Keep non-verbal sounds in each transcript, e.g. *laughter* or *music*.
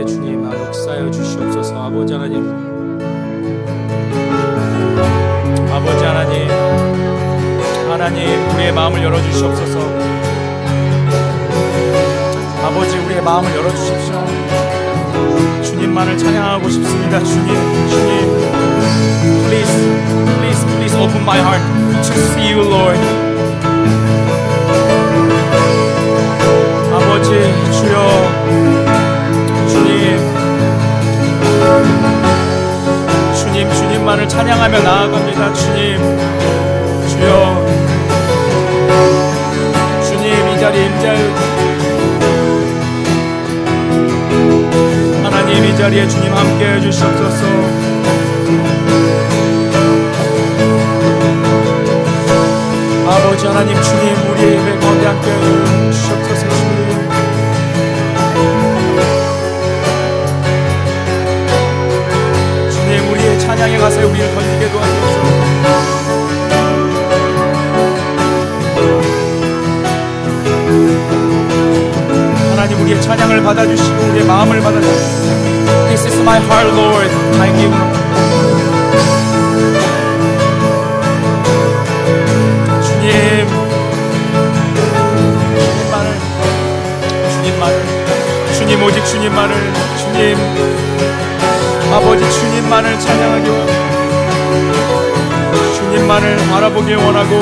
가운데 주님 아, 역사여 주시옵소서 아버지 하나님. 아버지 하나님 하나님 우리의 마음을 열어주시옵소서. 아버지 우리의 마음을 열어주십시오. 주님만을 찬양하고 싶습니다. 주님 주님. Please please please open my heart to see you Lord. 아버지 주여 주님 주님만을 찬양하며 나아갑니다. 주님 주여. 주님 이 자리에 임자여 하나님 이 자리에 주님 함께 해주시옵소서. 아버지 하나님 주님 우리의 예배 가운데 함께 해주시옵소서 찬양에 가서 우리를 던지게 도와주옵소서 하나님 우리의 찬양을 받아주시고 우리의 마음을 받아주시고 This is my heart Lord. I give 주님 주님만을 주님만을 주님 오직 주님만을 주님 아버지 주님만을 찬양하기 원합니다. 주님만을 알아보길 원하고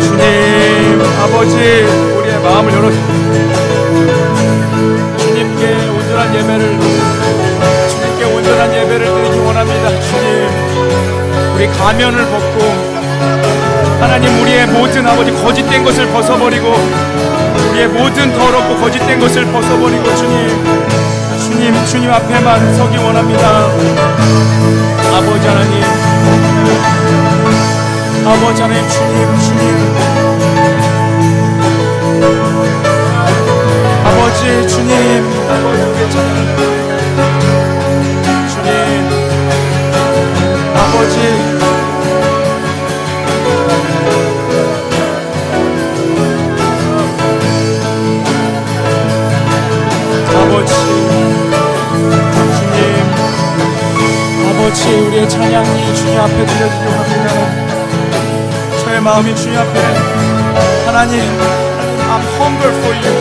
주님 아버지 우리의 마음을 열어 주님께 온전한 예배를 주님께 온전한 예배를 드리기 원합니다. 주님 우리 가면을 벗고 하나님 우리의 모든 아버지 거짓된 것을 벗어버리고 우리의 모든 더럽고 거짓된 것을 벗어버리고 주님 주님 주님 앞에만 서기 원합니다. 아버지 하나님 아버지 하나님 주님 주님. 아버지 주님. 아버지 찬 아버지 우리의 찬양이 주님 앞에 드려지려 합니다. 저의 마음이 주님 앞에. 하나님 I'm hunger for you.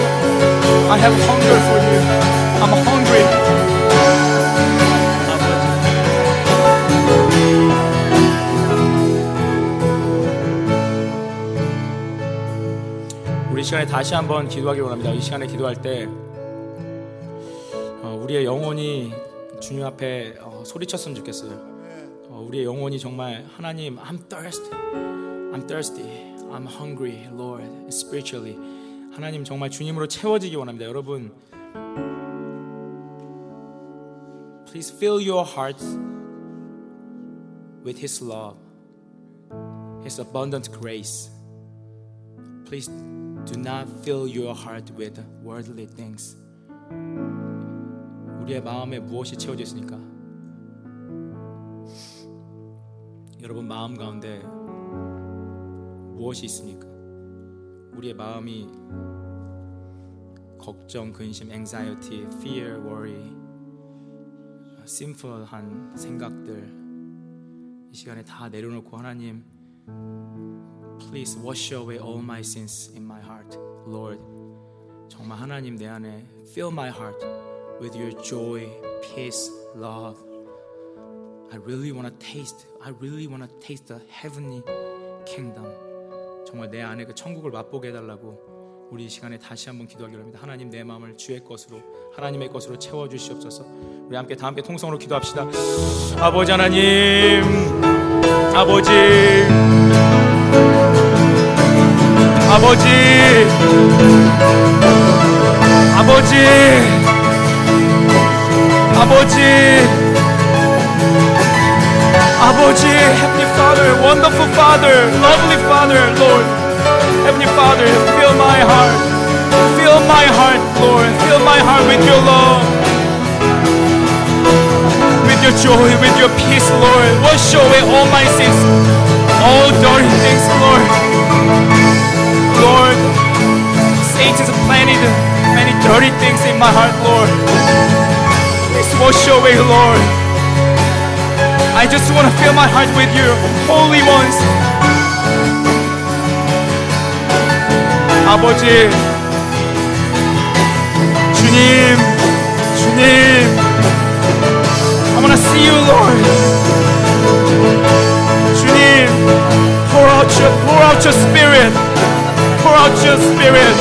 I have hunger for you. I'm hungry. 우리 시간에 다시 한번 기도하기 원합니다. 이 시간에 기도할 때 어, 우리의 영혼이 주님 앞에 어, 소리쳤으면 좋겠어요. 어, 우리의 영혼이 정말 하나님, I'm thirsty, I'm thirsty, I'm hungry, Lord, spiritually. 하나님 정말 주님으로 채워지기 원합니다. 여러분, please fill your hearts with His love, His abundant grace. Please do not fill your heart with worldly things. 우리의 마음에 무엇이 채워져 있습니까? 여러분 마음 가운데 무엇이 있습니까? 우리의 마음이 걱정, 근심, anxiety, fear, worry, sinful한 생각들 이 시간에 다 내려놓고 하나님 Please wash away all my sins in my heart, Lord. 정말 하나님 내 안에 fill my heart with your joy, peace, love. I really want to taste. I really want to taste the heavenly kingdom. 정말 내 안에 그 천국을 맛보게 해달라고 우리 이 시간에 다시 한번 기도하기로 합니다. 하나님 내 마음을 주의 것으로 하나님의 것으로 채워 주시옵소서. 우리 함께 다 함께 통성으로 기도합시다. 아버지 하나님, 아버지. 아버지 아버지 아버지 아버지, Heavenly Father, Wonderful Father, Lovely Father, Lord. Heavenly Father, fill my heart. Fill my heart, Lord. Fill my heart with your love. With your joy, with your peace, Lord. Wash away all my sins, all dirty things, Lord. Lord, Satan's planted many dirty things in my heart, Lord. Please wash away, Lord. I just want to fill my heart with you, holy ones. 아버지, 주님, 주님, I want to see you, Lord. 주님, pour out your, pour out your spirit, pour out your spirit,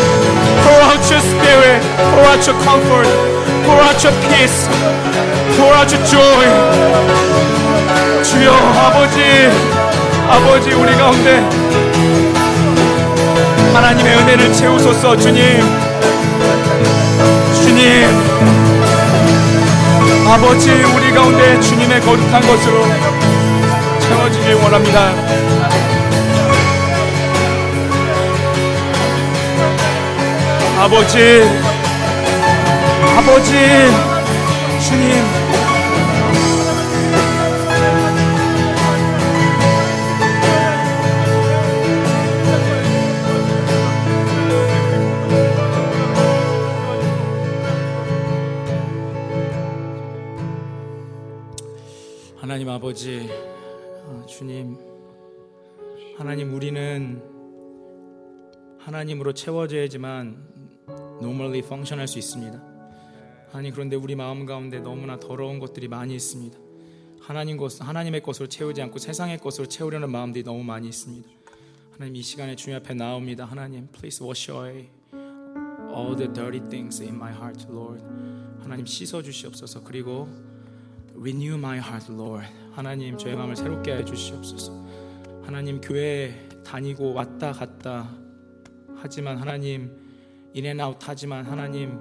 pour out your spirit, pour out your comfort, pour out your peace, Joy. 주여 아버지 아버지 우리 가운데 하나님의 은혜를 채우소서 주님 주님 아버지 우리 가운데 주님의 거룩한 것으로 채워지길 원합니다 아버지 아버지 주님 하나님 아버지, 어, 주님, 하나님 우리는 하나님으로 채워져야지만 normally function할 수 있습니다. 아니 그런데 우리 마음 가운데 너무나 더러운 것들이 많이 있습니다. 하나님 것 하나님의 것으로 채우지 않고 세상의 것으로 채우려는 마음들이 너무 많이 있습니다. 하나님 이 시간에 주님 앞에 나옵니다. 하나님, please wash away all the dirty things in my heart, Lord. 하나님 씻어 주시옵소서. 그리고 Renew my heart, Lord. 하나님 저의 마음을 새롭게 해 주시옵소서. 하나님 교회 다니고 왔다 갔다 하지만 하나님 인앤아웃 하지만 하나님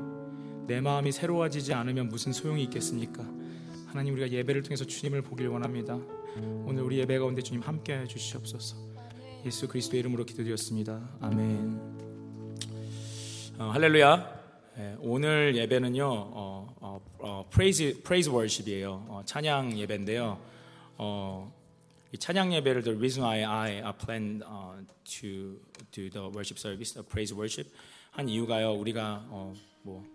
내 마음이 새로워지지 않으면 무슨 소용이 있겠습니까? 하나님 우리가 예배를 통해서 주님을 보길 원합니다. 오늘 우리 예배 가운데 주님 함께 해 주시옵소서. 예수 그리스도의 이름으로 기도드렸습니다. 아멘. 어, 할렐루야. 네, 오늘 예배는요. 어, 어, 어, praise praise worship이에요. 어, 찬양 예배인데요. 어, 이 찬양 예배를 the reason why I, plan uh, to do the worship service, the praise worship 한 이유가요. 우리가 어, 뭐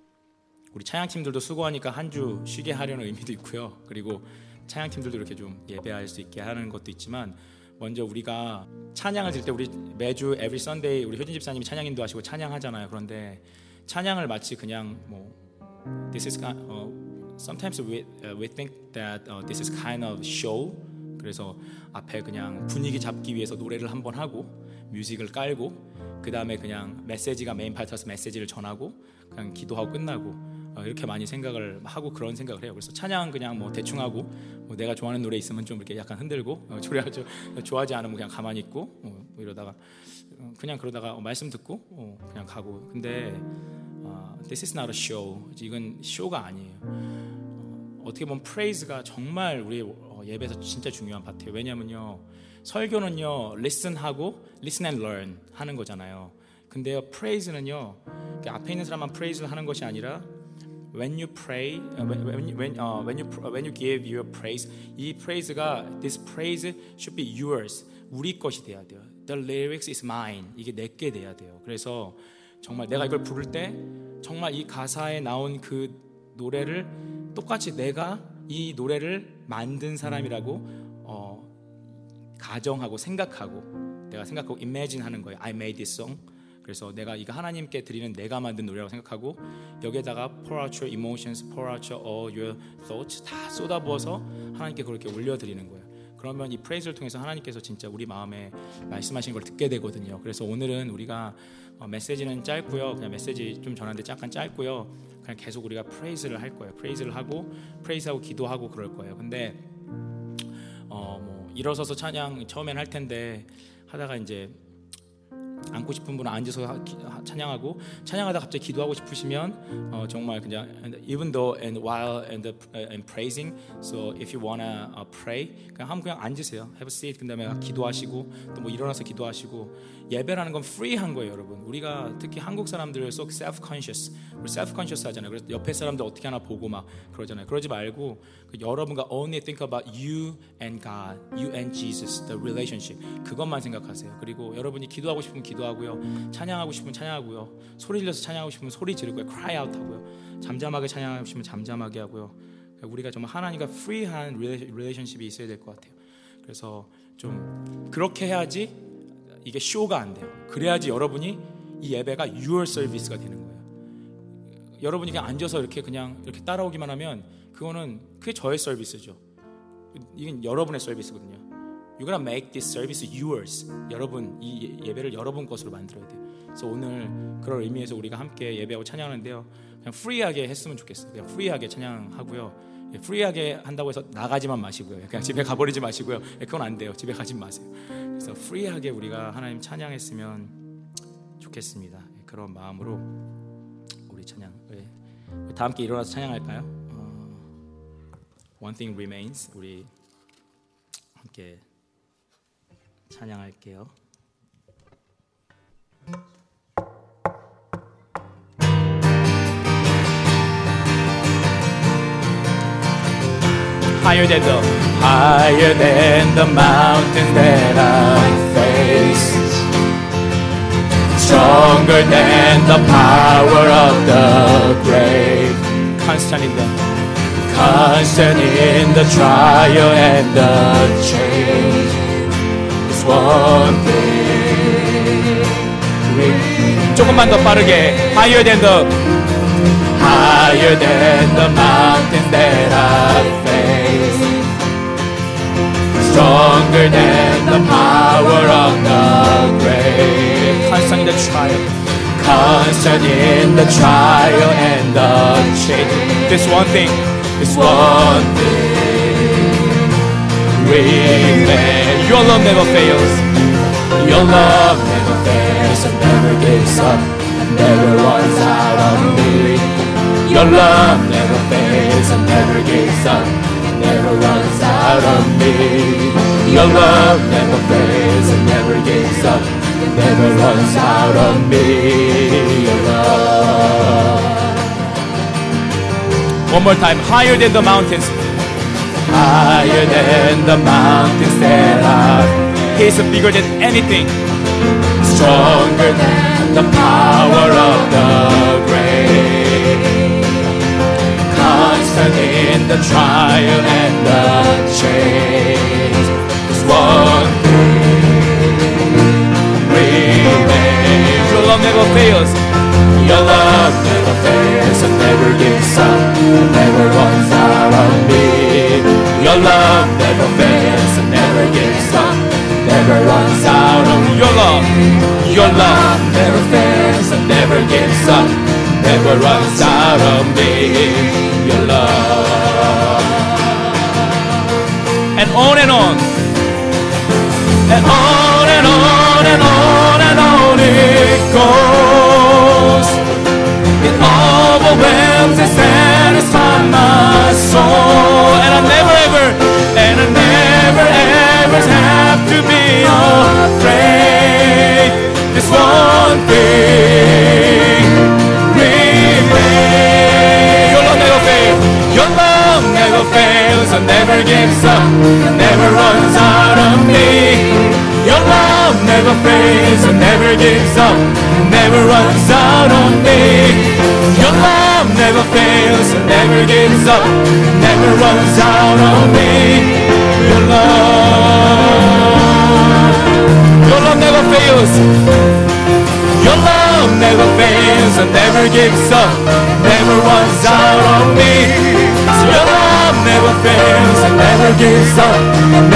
우리 찬양 팀들도 수고하니까 한 주 쉬게 하려는 의미도 있고요. 그리고 찬양 팀들도 이렇게 좀 예배할 수 있게 하는 것도 있지만 먼저 우리가 찬양을 들때 우리 매주 every Sunday 우리 효진 집사님이 찬양 인도하시고 찬양하잖아요. 그런데 찬양을 마치 그냥 뭐 this is kind, uh, sometimes we uh, we think that uh, this is kind of show. 그래서 앞에 그냥 분위기 잡기 위해서 노래를 한번 하고 뮤직을 깔고 그 다음에 그냥 메시지가 메인 파트라서 메시지를 전하고 그냥 기도하고 끝나고 어, 이렇게 많이 생각을 하고 그런 생각을 해요. 그래서 찬양 그냥 뭐 대충 하고 뭐 내가 좋아하는 노래 있으면 좀 이렇게 약간 흔들고 어, *laughs* 좋아하지 않으면 그냥 가만히 있고 어, 뭐 이러다가 어, 그냥 그러다가 말씀 듣고 어, 그냥 가고 근데 어, this is not a show 이건 쇼가 아니에요 어, 어떻게 보면 프레이즈가 정말 우리 예배에서 진짜 중요한 파트예요 왜냐면요 설교는요 listen하고 listen and learn 하는 거잖아요 근데요 praise는요 앞에 있는 사람만 praise를 하는 것이 아니라 when you pray, uh, when when, uh, when you when you give your praise, 이 praise가 this praise should be yours. 우리 것이 돼야 돼요. The lyrics is mine. 이게 내게 돼야 돼요. 그래서 정말 내가 이걸 부를 때 정말 이 가사에 나온 그 노래를 똑같이 내가 이 노래를 만든 사람이라고 어, 가정하고 생각하고 내가 생각하고 imagine 하는 거예요. I made this song. 그래서 내가 이거 하나님께 드리는 내가 만든 노래라고 생각하고 여기에다가 pour out your emotions, pour out your all your thoughts 다 쏟아부어서 하나님께 그렇게 올려드리는 거예요. 그러면 이 praise를 통해서 하나님께서 진짜 우리 마음에 말씀하신 걸 듣게 되거든요. 그래서 오늘은 우리가 어, 메시지는 짧고요. 그냥 메시지 좀 전하는데 약간 짧고요. 그냥 계속 우리가 praise를 할 거예요. praise를 하고 praise하고 기도하고 그럴 거예요. 근데 어 뭐 일어서서 찬양 처음엔 할 텐데 하다가 이제 앉고 싶은 분은 앉아서 찬양하고 찬양하다 갑자기 기도하고 싶으시면 어, 정말 그냥 even though and while and, and praising so if you wanna uh, pray 그냥 한번 그냥 앉으세요. Have a seat. 그다음에 기도하시고 또 뭐 일어나서 기도하시고. 예배라는 건 free한 거예요 여러분. 우리가 특히 한국 사람들 속 self conscious self conscious 하잖아요. 그래서 옆에 사람들 어떻게 하나 보고 막 그러잖아요. 그러지 말고 그 여러분과 only think about you and God you and Jesus the relationship. 그것만 생각하세요. 그리고 여러분이 기도하고 싶으면 기도하고요. 찬양하고 싶으면 찬양하고요. 소리 질러서 찬양하고 싶으면 소리 지르고요. cry out 하고요. 잠잠하게 찬양하고 싶으면 잠잠하게 하고요. 우리가 정말 하나님과 free한 relationship이 있어야 될 것 같아요. 그래서 좀 그렇게 해야지 이게 쇼가 안 돼요. 그래야지 여러분이 이 예배가 your service가 되는 거예요. 여러분이 그냥 앉아서 이렇게 그냥 이렇게 따라오기만 하면 그거는 그게 저의 서비스죠. 이건 여러분의 서비스거든요. You're gonna make this service yours. 여러분 이 예배를 여러분 것으로 만들어야 돼요. 그래서 오늘 그런 의미에서 우리가 함께 예배하고 찬양하는데요. 그냥 free하게 했으면 좋겠어요. 그냥 free하게 찬양하고요. free하게 한다고 해서 나가지만 마시고요. 그냥 집에 가버리지 마시고요. 그건 안 돼요. 집에 가지 마세요. 그래서 free하게 우리가 하나님 찬양했으면 좋겠습니다. 그런 마음으로 우리 찬양. 다 함께 일어나서 찬양할까요? 어, One thing remains. 우리 함께 찬양할게요. higher than the higher than the mountain that I face stronger than the power of the grave constant in the constant in the trial and the change is one thing 조금만 더 빠르게 higher than the higher than the mountain that I face stronger than the power of the grave constant in the trial constant in the trial and the change this one thing this one thing remain your love never fails. Your love never fails. And never gives up. And never runs out on me your love never fails. And never gives up. And never runs out on me your love never fails. And never gives up. And never runs out on me your love. One more time. Higher than the mountains higher than the mountains that are He's bigger than anything. Stronger than the power of the grave constant in the trial and the change is one thing. Remains your love never fails. Your love never never gives up never runs out on me your love. And on and on. And on and on and on and on it goes. It overwhelms and satisfies my soul. And I never ever and I never ever have to be afraid. This one thing fails never gives up never runs out on me. Your love never fails and never gives up never runs out on me. Your love never fails and never gives up never runs out on me. Your love your love never fails. Your love never fails and never gives up never runs out on me. Your love never fails and never gives up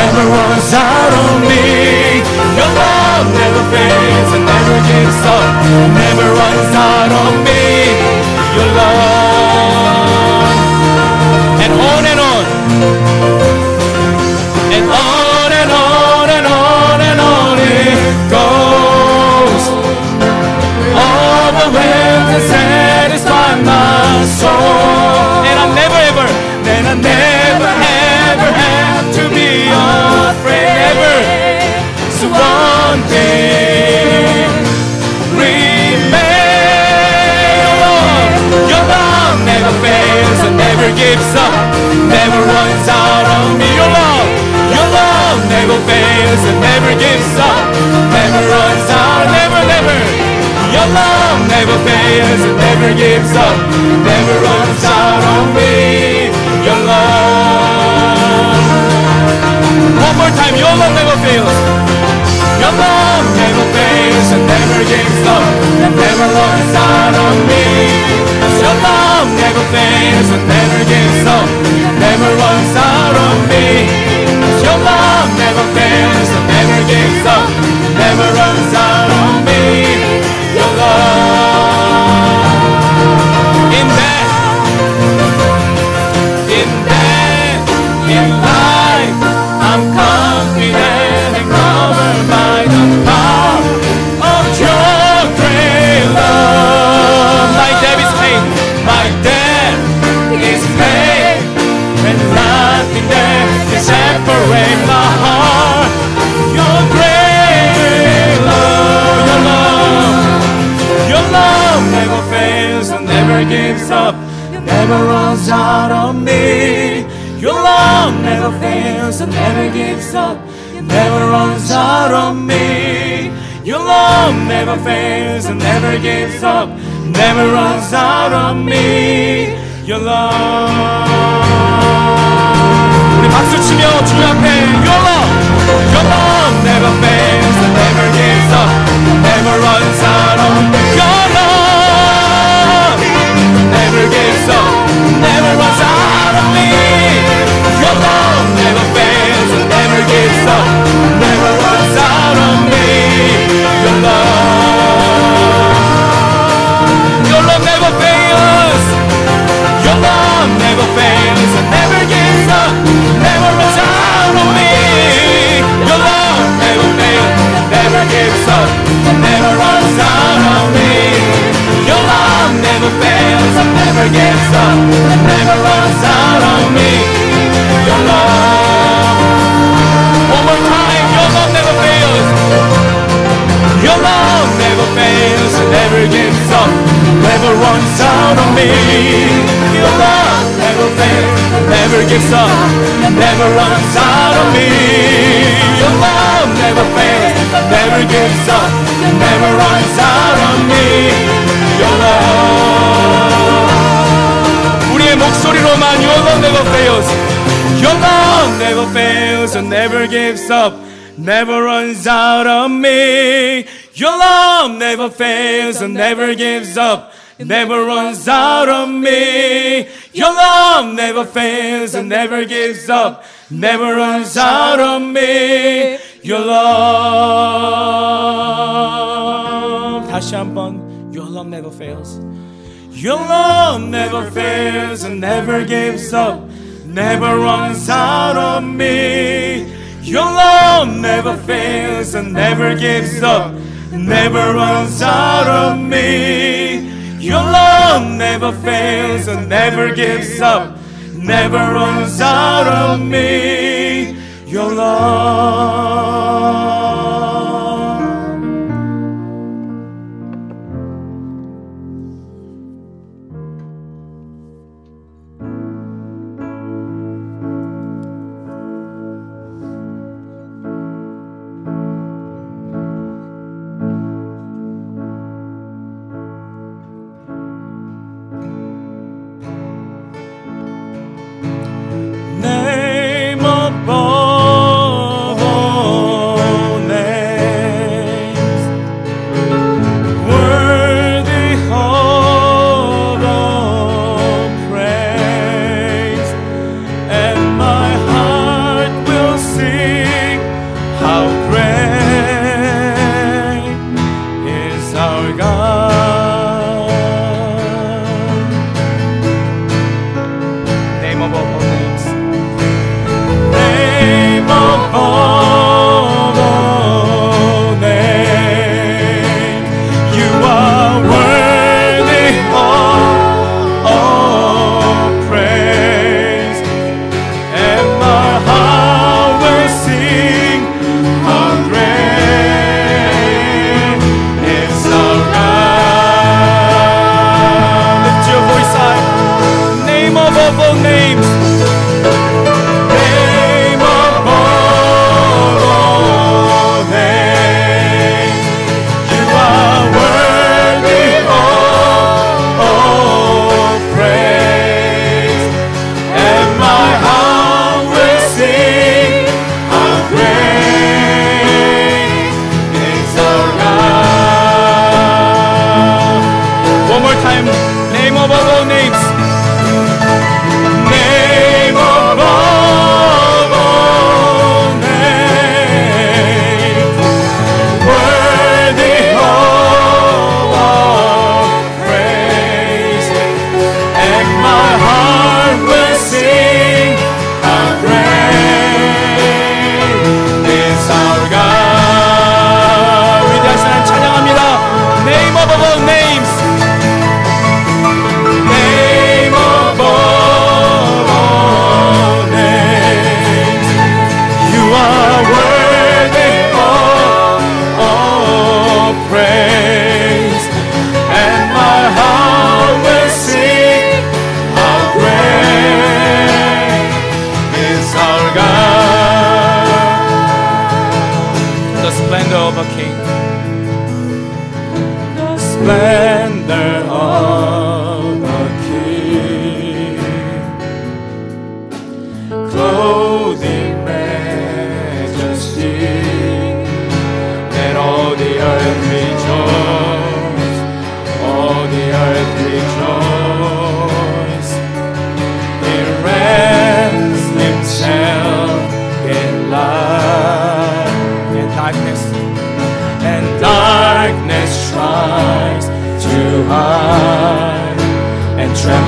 never runs out on me. Your love never fails and never gives up never runs out on me. Your love. And on and on. And on and on and on and on it goes. Overwhelms and satisfies my soul Never gives up, never runs out on me. Your love, your love never fails and never gives up, never runs out, never, never. Your love never fails and never gives up, never runs out on me. Your love. One more time, your love never fails. Your love never fails and never gives up, and never runs out on me. Love never fails and never gives up, never runs out on me. Your love never fails and never gives up, never runs out gives up, never runs out on me. Your love never fails and never gives up, never runs out on me. Your love never fails and never gives up, never runs out on me. Your love. 우리 박수 치며 주 앞에 Your love, Your love never fails and never gives up, never runs out on me. Never runs out of me. Your love never fails and never gives up, never fails never gives up, never gives up, never runs out on me. Your love never fails and never gives up, never runs out on me. Your love never fails and never gives up, never runs out on me. Your love. 다시 한번 Your love never fails. Your love never fails and never gives up, never runs out on me. Your love never fails and never gives up, never runs out of me. Your love never fails and never gives up, never runs out of me. Your love.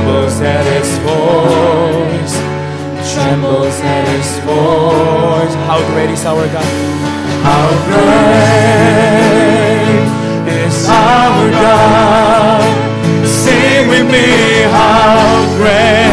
Trembles at his voice, trembles at his voice. how great is our God. How great is our God? Sing with me, how great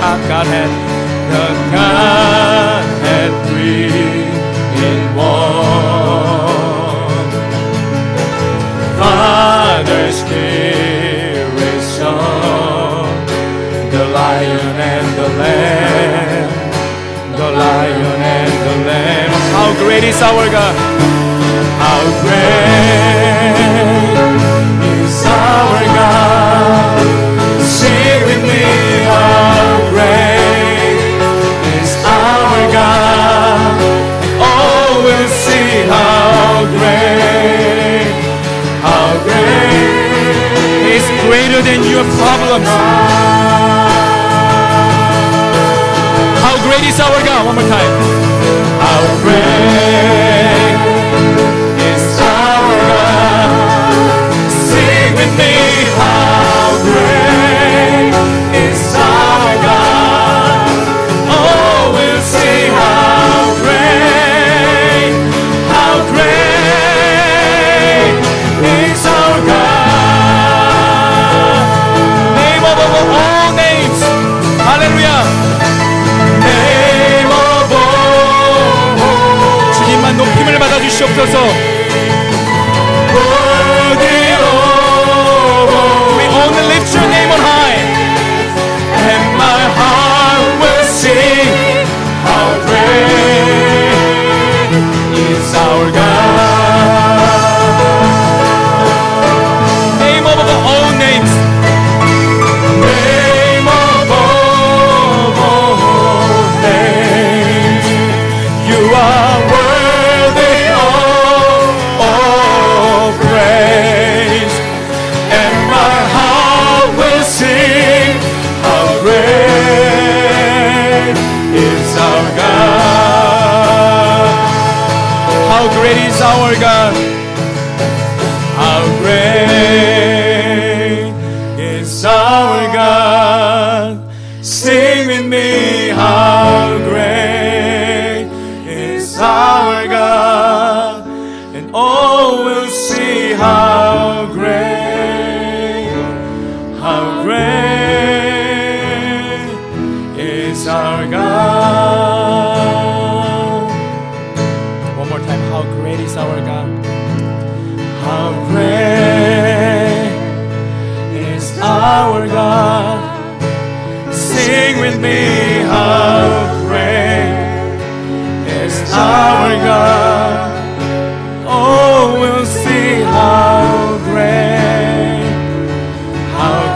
God, Godhead. The Godhead three in one. Father, Spirit, Son, the Lion and the Lamb, the Lion and the Lamb. How great is our God. How great how great, how great is greater than your problems. How great is our God? One more time.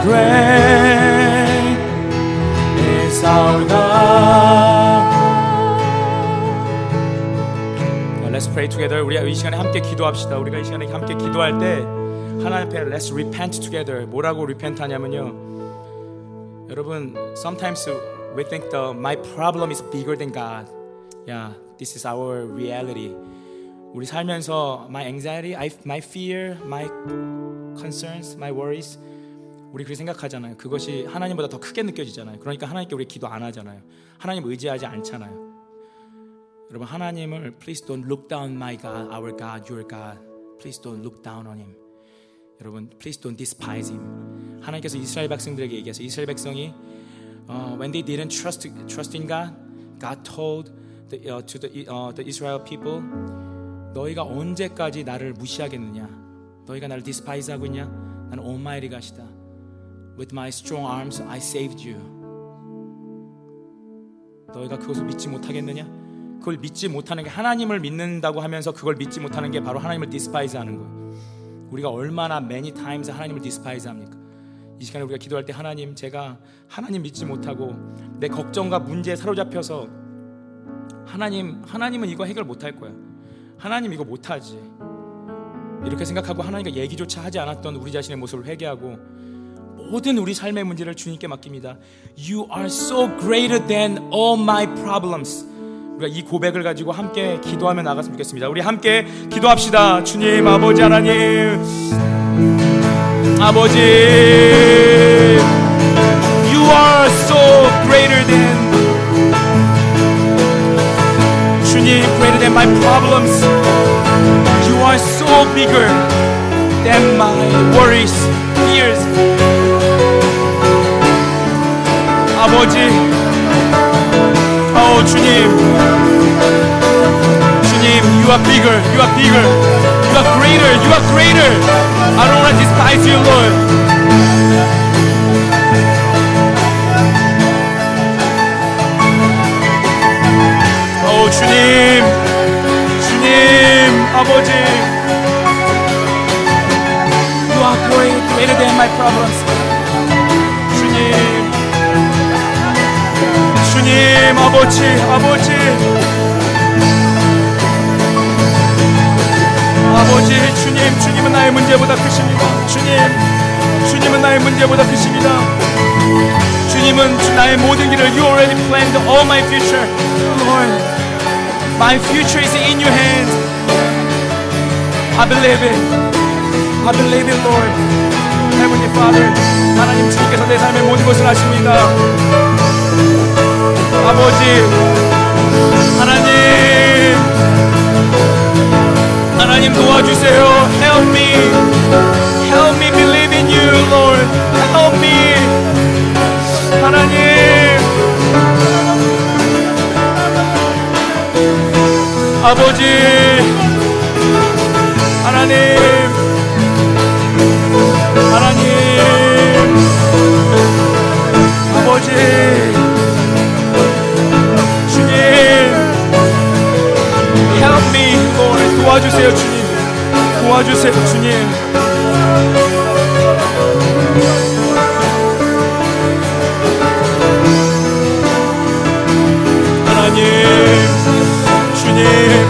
Great is our God. Let's pray together. 우리 이 시간에 함께 기도합시다. 우리가 이 시간에 함께 기도할 때 하나님 앞에 Let's repent together. 뭐라고 repent 하냐면요. 여러분, sometimes we think the my problem is bigger than God. Yeah, this is our reality. 우리 살면서 my anxiety, I, my fear, my concerns, my worries 우리 그렇게 생각하잖아요. 그것이 하나님보다 더 크게 느껴지잖아요. 그러니까 하나님께 우리 기도 안 하잖아요. 하나님 의지하지 않잖아요. 여러분 하나님을 please don't look down my God, our God, your God. Please don't look down on him. 여러분 please don't despise him. 하나님께서 이스라엘 백성들에게 얘기하세요. 이스라엘 백성이 uh, when they didn't trust trust in God, God told the, uh, to the, uh, the Israel people 너희가 언제까지 나를 무시하겠느냐? 너희가 나를 despise 하고 있냐? 나는 almighty God이시다. With my strong arms I saved you. 너희가 그것을 믿지 못하겠느냐? 그걸 믿지 못하는 게 하나님을 믿는다고 하면서 그걸 믿지 못하는 게 바로 하나님을 despise 하는 거예요. 우리가 얼마나 many times 하나님을 despise 합니까? 이 시간에 우리가 기도할 때 하나님 제가 하나님 믿지 못하고 내 걱정과 문제에 사로잡혀서 하나님 하나님은 이거 해결 못할 거야. 하나님 이거 못하지. 이렇게 생각하고 하나님과 얘기조차 하지 않았던 우리 자신의 모습을 회개하고 모든 우리 삶의 문제를 주님께 맡깁니다. You are so greater than all my problems. 우리가 이 고백을 가지고 함께 기도하며 나갔으면 좋겠습니다. 우리 함께 기도합시다. 주님, 아버지 하나님, 아버지, You are so greater than 주님, greater than my problems. You are so bigger than my worries, fears. 아버지 어 주님 주님 You are bigger You are bigger You are greater You are greater I don't want to despise you Lord 어 주님 주님 아버지 You are great, greater than my problems 주님 아버지 아버지 아버지 주님 주님은 나의 문제보다 크십니다 주님 주님은 나의 문제보다 크십니다 주님은 나의 모든 길을 You already planned all my future Lord My future is in your hands I believe it I believe it Lord Heavenly Father 하나님 주님께서 내 삶의 모든 것을 아십니다 아버지 하나님 하나님 도와주세요 Help me Help me believe in you Lord Help me 하나님 아버지 하나님 하나님 아버지 도와주세요 주님. 도와주세요 주님. 하나님 주님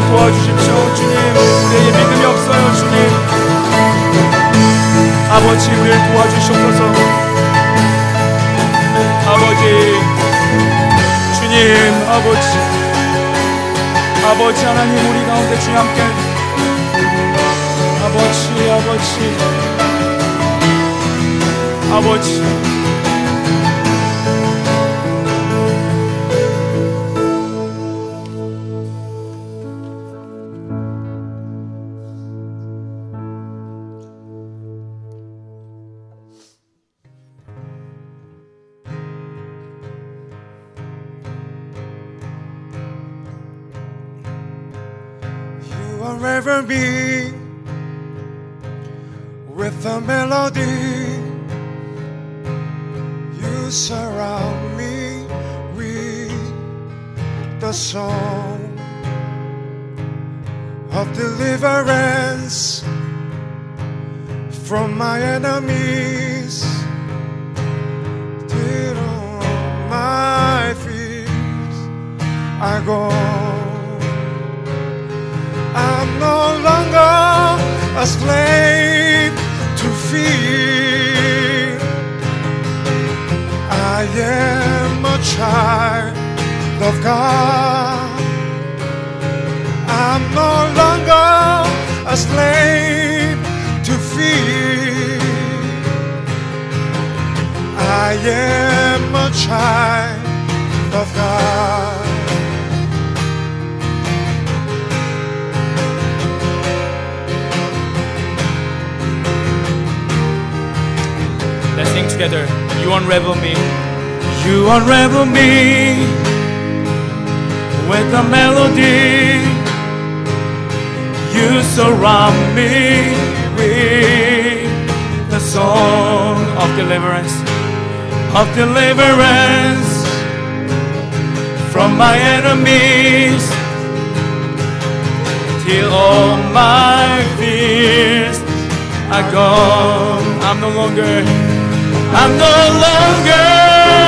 도와주십시오 주님. 우리에게 믿음이 없어요 주님. 아버지 우리를 도와주시옵소서. 아버지 주님 아버지. 아버지 하나님 우리 가운데 주님 함께 Abochi, You Abochi. Forever be melody. You surround me with the song of deliverance from my enemies. Till on my feet I go. I'm no longer a slave. child of God. I'm no longer a slave to fear. I am a child of God. Let's sing together. You unravel me. You unravel me with a melody. You surround me with the song of deliverance. of deliverance from my enemies till all my fears are gone. I'm no longer I'm no longer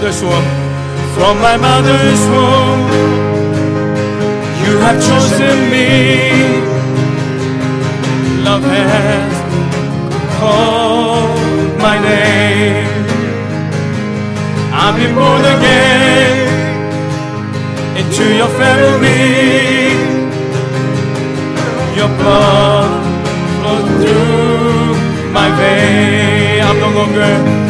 mother's womb. From my mother's womb, you have chosen me. Love has called my name. I've been born again into your family. Your blood flows through my veins. I'm no longer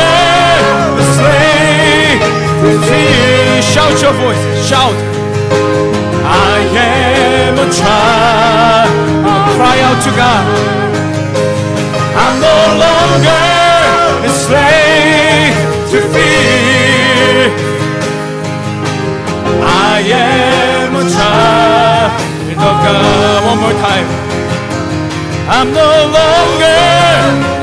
Shout your voice. Shout. I am a child. Cry out to God. I'm no longer a slave to fear. I am a child of God. Uh, one more time. I'm no longer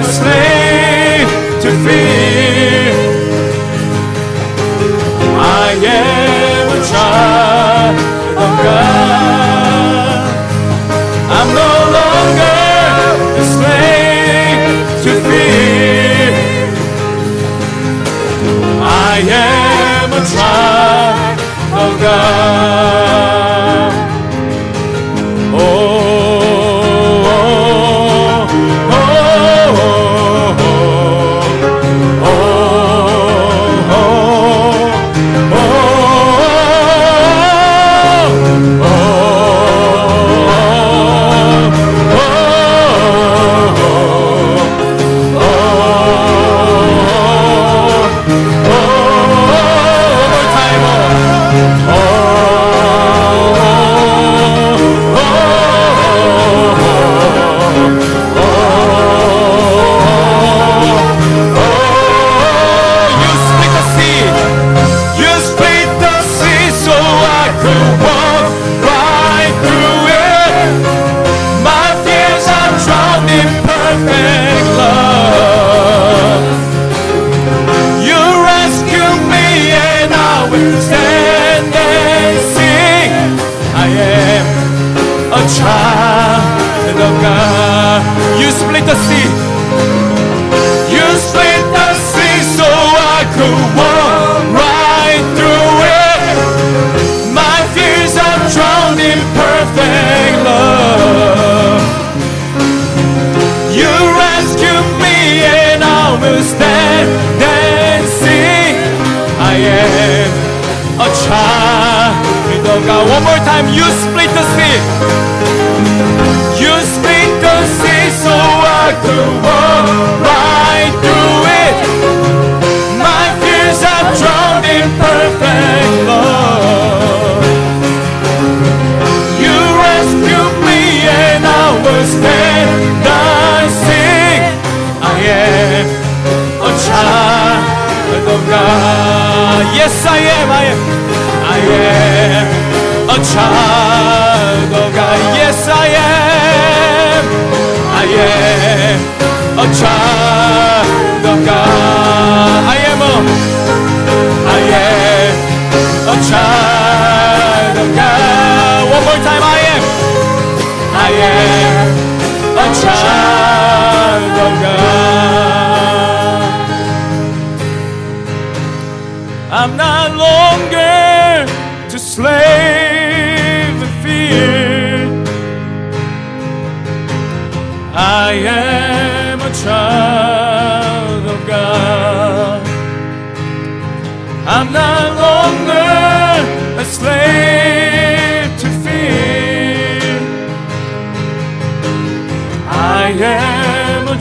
child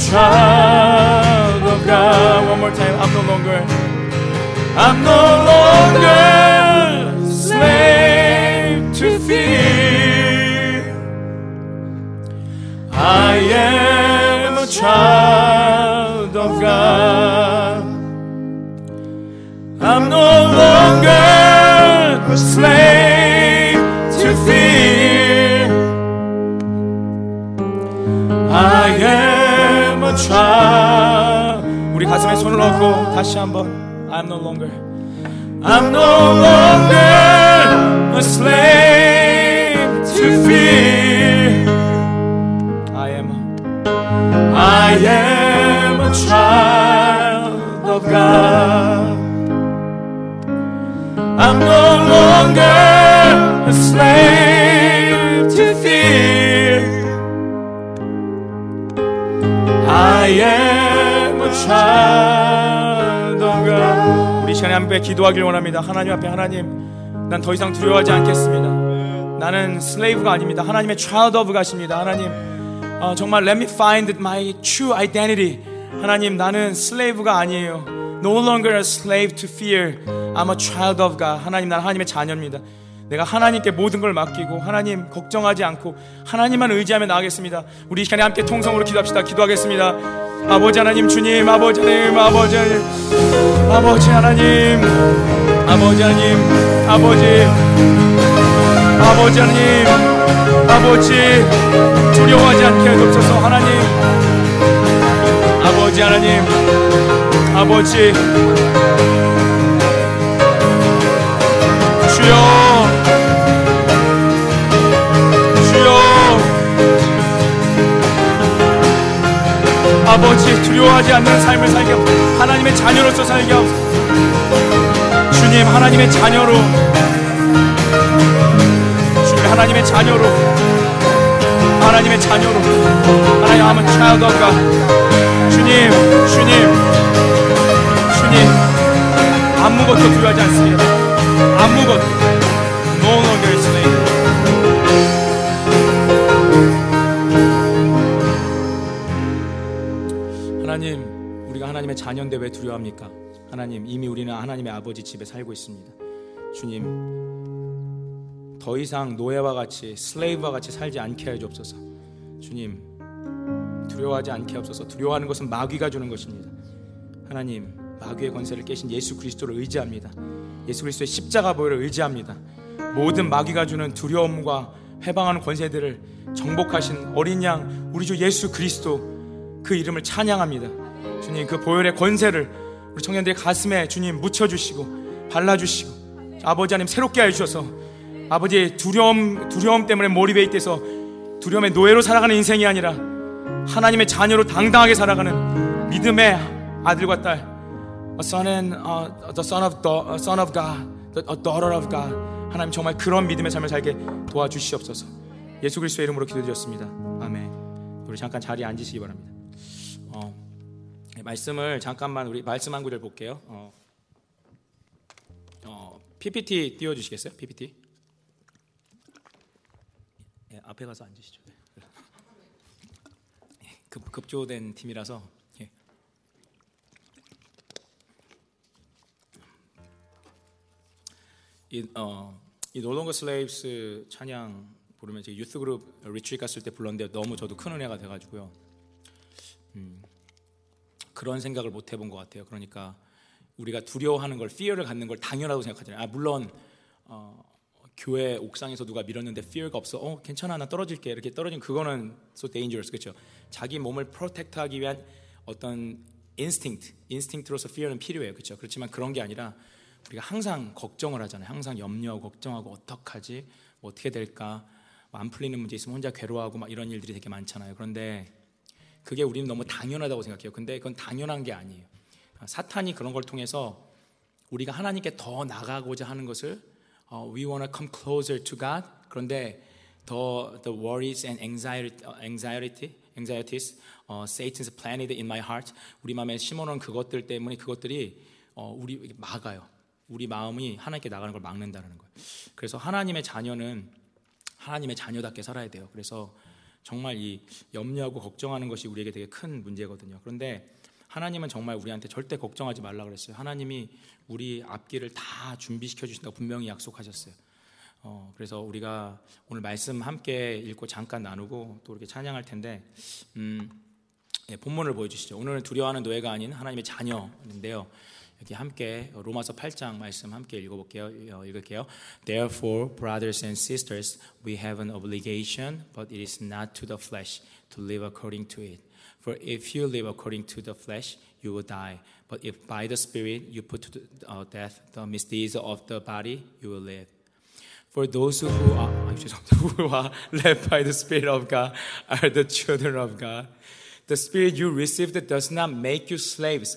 child of God. One more time. I'm no longer. I'm no longer slave to fear. I am a child of God. I'm no longer a slave child. 우리 가슴에 손을 얹고 다시 한번. I'm no longer. I'm no longer a slave to fear. I am. I am a child of God. I'm no longer a slave 함께 기도하길 원합니다. 하나님 앞에 하나님, 난 더 이상 두려워하지 않겠습니다. 나는 슬레이브가 아닙니다. 하나님의 child of 가십니다. 하나님, 어, 정말 let me find my true identity. 하나님, 나는 슬레이브가 아니에요. No longer a slave to fear. I'm a child of God. 하나님, 난 하나님의 자녀입니다. 내가 하나님께 모든 걸 맡기고 하나님 걱정하지 않고 하나님만 의지하며 나가겠습니다. 우리 이 시간에 함께 통성으로 기도합시다. 기도하겠습니다. 아버지 하나님 주님 아버지 하나님 아버지 아버지 하나님 아버지 하나님 아버지 아버지 하나님 아버지 두려워하지 않게 해주옵소서. 하나님 아버지 하나님 아버지 아버지 두려워하지 않는 삶을 살게 하옵소서. 하나님의 자녀로서 살게 하옵소서. 주님 하나님의 자녀로. 주님 하나님의 자녀로. 하나님의 자녀로. 하나님 of God. 주님 주님. 주님 아무것도 두려워하지 않습니다. 아무것도 4년대 왜 두려워합니까? 하나님, 이미 우리는 하나님의 아버지 집에 살고 있습니다. 주님, 더 이상 노예와 같이 슬레이브와 같이 살지 않게 하옵소서. 주님, 두려워하지 않게 하옵소서. 두려워하는 것은 마귀가 주는 것입니다. 하나님, 마귀의 권세를 깨신 예수 그리스도를 의지합니다. 예수 그리스도의 십자가 보혈을 의지합니다. 모든 마귀가 주는 두려움과 해방하는 권세들을 정복하신 어린 양 우리 주 예수 그리스도 그 이름을 찬양합니다. 주님 그 보혈의 권세를 우리 청년들의 가슴에 주님 묻혀주시고 발라주시고 아버지 하나님 새롭게 해주셔서 아버지의 두려움 두려움 때문에 몰입해 있대서 두려움의 노예로 살아가는 인생이 아니라 하나님의 자녀로 당당하게 살아가는 믿음의 아들과 딸 a son and uh, the son of da- a son of God, the, a daughter of God. 하나님 정말 그런 믿음의 삶을 살게 도와주시옵소서. 예수 그리스도의 이름으로 기도드렸습니다. 아멘. 우리 잠깐 자리에 앉으시기 바랍니다. 어, 말씀을 잠깐만 우리 말씀 한 구절 볼게요. 어, 어, PPT 띄워주시겠어요? PPT. 예, 앞에 가서 앉으시죠. 예, 급, 급조된 팀이라서 예. 이, 어, 이 No Longer Slaves 찬양 부르면 제가 youth group retreat 갔을 때 불렀는데 너무 저도 큰 은혜가 돼가지고요. 음, 그런 생각을 못 해본 것 같아요. 그러니까 우리가 두려워하는 걸 fear를 갖는 걸 당연하다고 생각하잖아요. 아 물론 어, 교회 옥상에서 누가 밀었는데 fear가 없어. 어 괜찮아 나 떨어질게 이렇게 떨어진 그거는 so dangerous 그렇죠. 자기 몸을 protect하기 위한 어떤 instinct, instinct로서 fear는 필요해요. 그렇죠. 그렇지만 그런 게 아니라 우리가 항상 걱정을 하잖아요. 항상 염려, 걱정하고 어떡하지, 뭐 어떻게 될까, 뭐 안 풀리는 문제 있으면 혼자 괴로워하고 막 이런 일들이 되게 많잖아요. 그런데 그게 우리는 너무 당연하다고 생각해요. 근데 그건 당연한 게 아니에요. 사탄이 그런 걸 통해서 우리가 하나님께 더 나가고자 하는 것을 uh, we want to come closer to God. 그런데 the the worries and anxiety, anxiety, anxieties, uh, Satan's planted in my heart. 우리 마음에 심어놓은 그것들 때문에 그것들이 어, 우리 막아요. 우리 마음이 하나님께 나가는 걸 막는다는 거예요. 그래서 하나님의 자녀는 하나님의 자녀답게 살아야 돼요. 그래서 정말 이 염려하고 걱정하는 것이 우리에게 되게 큰 문제거든요. 그런데 하나님은 정말 우리한테 절대 걱정하지 말라 그랬어요. 하나님이 우리 앞길을 다 준비시켜 주신다고 분명히 약속하셨어요. 어, 그래서 우리가 오늘 말씀 함께 읽고 잠깐 나누고 또 이렇게 찬양할 텐데 음, 예, 본문을 보여주시죠. 오늘은 두려워하는 노예가 아닌 하나님의 자녀인데요. 여기 함께 로마서 8장 말씀 함께 읽어볼게요. 읽을게요. Therefore, brothers and sisters, we have an obligation, but it is not to the flesh to live according to it. For if you live according to the flesh, you will die. But if by the Spirit you put to uh, death the misdeeds of the body, you will live. For those who are, *laughs* *laughs* who are led by the Spirit of God are the children of God. The Spirit you received does not make you slaves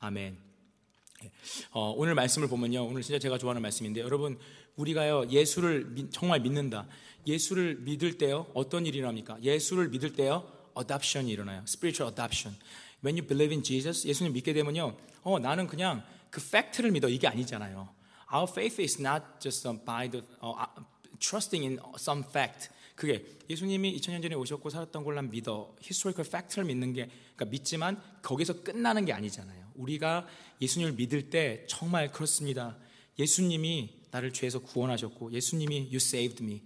아멘. 어, 오늘 말씀을 보면요. 오늘 진짜 제가 좋아하는 말씀인데 여러분 우리가요 예수를 미, 정말 믿는다. 예수를 믿을 때요 어떤 일이 일어납니까? 예수를 믿을 때요 adoption이 일어나요. spiritual adoption. When you believe in Jesus, 예수님 믿게 되면요. 어 나는 그냥 그 팩트를 믿어 이게 아니잖아요. Our faith is not just by the uh, trusting in some fact. 그게 예수님이 2000년 전에 오셨고 살았던 걸 난 믿어. historical fact를 믿는 게 그러니까 믿지만 거기서 끝나는 게 아니잖아요. 우리가 예수님을 믿을 때 정말 그렇습니다. 예수님이 나를 죄에서 구원하셨고 예수님이 you saved me.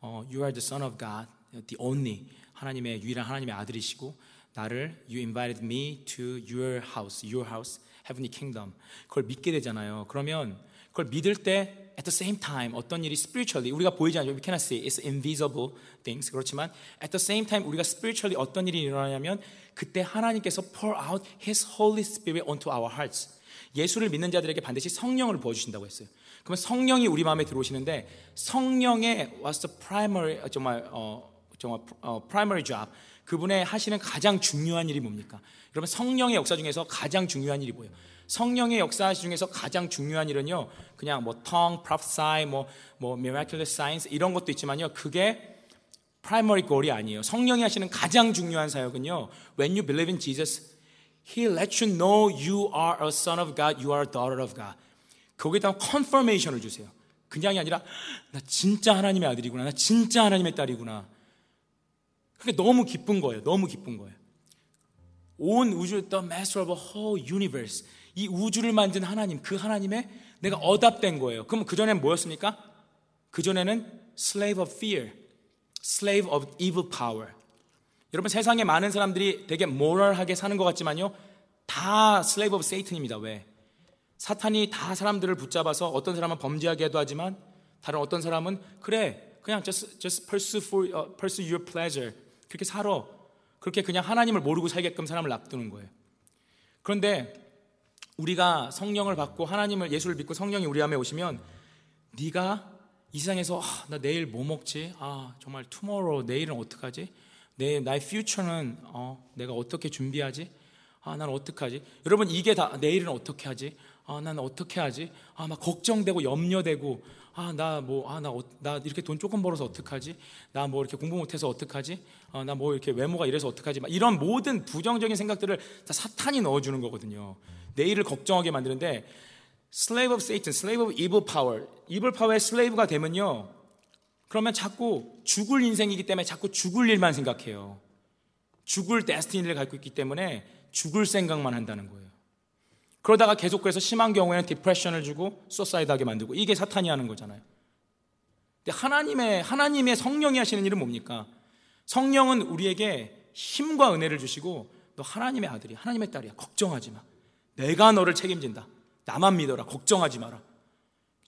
어, you are the son of God, the only 하나님의 유일한 하나님의 아들이시고 나를 you invited me to your house, your house, heavenly kingdom. 그걸 믿게 되잖아요. 그러면 그걸 믿을 때 at the same time 어떤 일이 spiritually 우리가 보이지 않죠. We cannot see. It's invisible things. 그렇지만 at the same time 우리가 spiritually 어떤 일이 일어나냐면 그때 하나님께서 pour out His Holy Spirit onto our hearts. 예수를 믿는 자들에게 반드시 성령을 부어 주신다고 했어요. 그러면 성령이 우리 마음에 들어오시는데 성령의 what's the primary 정말 어, 정말 어, primary job 그분의 하시는 가장 중요한 일이 뭡니까? 여러분 성령의 역사 중에서 가장 중요한 일이 뭐예요? 성령의 역사 중에서 가장 중요한 일은요, 그냥 뭐 tongue, prophesy, 뭐, 뭐 miraculous signs 이런 것도 있지만요, 그게 primary goal이 아니에요. 성령이 하시는 가장 중요한 사역은요, when you believe in Jesus, He lets you know you are a son of God, you are a daughter of God. 거기에다 confirmation을 주세요. 그냥이 아니라 나 진짜 하나님의 아들이구나, 나 진짜 하나님의 딸이구나. 그게 너무 기쁜 거예요. 너무 기쁜 거예요. 온 우주, the master of a whole universe. 이 우주를 만든 하나님, 그 하나님의 내가 어답된 거예요. 그럼 그전엔 뭐였습니까? 그전에는 slave of fear, slave of evil power. 여러분 세상에 많은 사람들이 되게 모럴하게 사는 것 같지만요. 다 slave of Satan입니다. 왜? 사탄이 다 사람들을 붙잡아서 어떤 사람은 범죄하게 도 하지만 다른 어떤 사람은 그래 그냥 just, just pursue, for, uh, pursue your pleasure 그렇게 살아 그렇게 그냥 하나님을 모르고 살게끔 사람을 놔두는 거예요. 그런데 우리가 성령을 받고 하나님을 예수를 믿고 성령이 우리 안에 오시면 네가 이 세상에서 아, 나 내일 뭐 먹지? 아 정말 투모로우 내일은 어떡하지? 내 나의 퓨처는 어, 내가 어떻게 준비하지? 아, 난 어떡하지? 여러분 이게 다 내일은 어떻게 하지? 아, 난 어떻게 하지? 아, 막 걱정되고 염려되고 아, 나 뭐, 아, 나, 어, 나 이렇게 돈 조금 벌어서 어떡하지? 나 뭐 이렇게 공부 못해서 어떡하지? 아, 나 뭐 이렇게 외모가 이래서 어떡하지? 막 이런 모든 부정적인 생각들을 다 사탄이 넣어주는 거거든요. 내일을 걱정하게 만드는데 slave of Satan, slave of evil power, evil power의 슬레이브가 되면요. 그러면 자꾸 죽을 인생이기 때문에 자꾸 죽을 일만 생각해요. 죽을 destiny를 갖고 있기 때문에 죽을 생각만 한다는 거예요. 그러다가 계속해서 심한 경우에는 depression을 주고 suicide하게 만들고 이게 사탄이 하는 거잖아요. 근데 하나님의 하나님의 성령이 하시는 일은 뭡니까? 성령은 우리에게 힘과 은혜를 주시고 너 하나님의 아들이 하나님의 딸이야. 걱정하지 마. 내가 너를 책임진다. 나만 믿어라. 걱정하지 마라.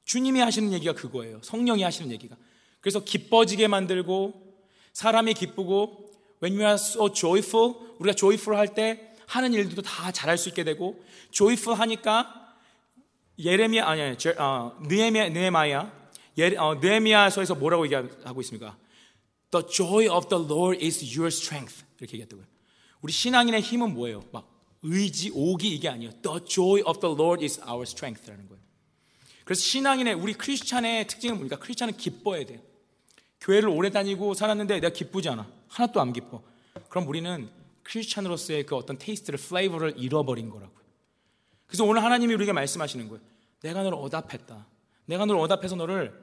주님이 하시는 얘기가 그거예요. 성령이 하시는 얘기가. 그래서 기뻐지게 만들고 사람이 기쁘고 when you are so joyful 우리가 joyful 할 때 하는 일들도 다 잘할 수 있게 되고 joyful 하니까 예레미야 아니 아니 어, 느헤미야 느헤마야 예, 어, 느헤미야서에서 뭐라고 얘기하고 있습니까? The joy of the Lord is your strength 이렇게 얘기했다고요. 우리 신앙인의 힘은 뭐예요? 막 의지, 오기 이게 아니에요. The joy of the Lord is our strength라는 거예요. 그래서 신앙인의 우리 크리스찬의 특징은 뭡니까? 크리스찬은 기뻐야 돼요. 교회를 오래 다니고 살았는데 내가 기쁘지 않아. 하나도 안 기뻐. 그럼 우리는 크리스찬으로서의 그 어떤 taste를, flavor를 잃어버린 거라고요. 그래서 오늘 하나님이 우리에게 말씀하시는 거예요. 내가 너를 adopt했다. 내가 너를 adopt해서 너를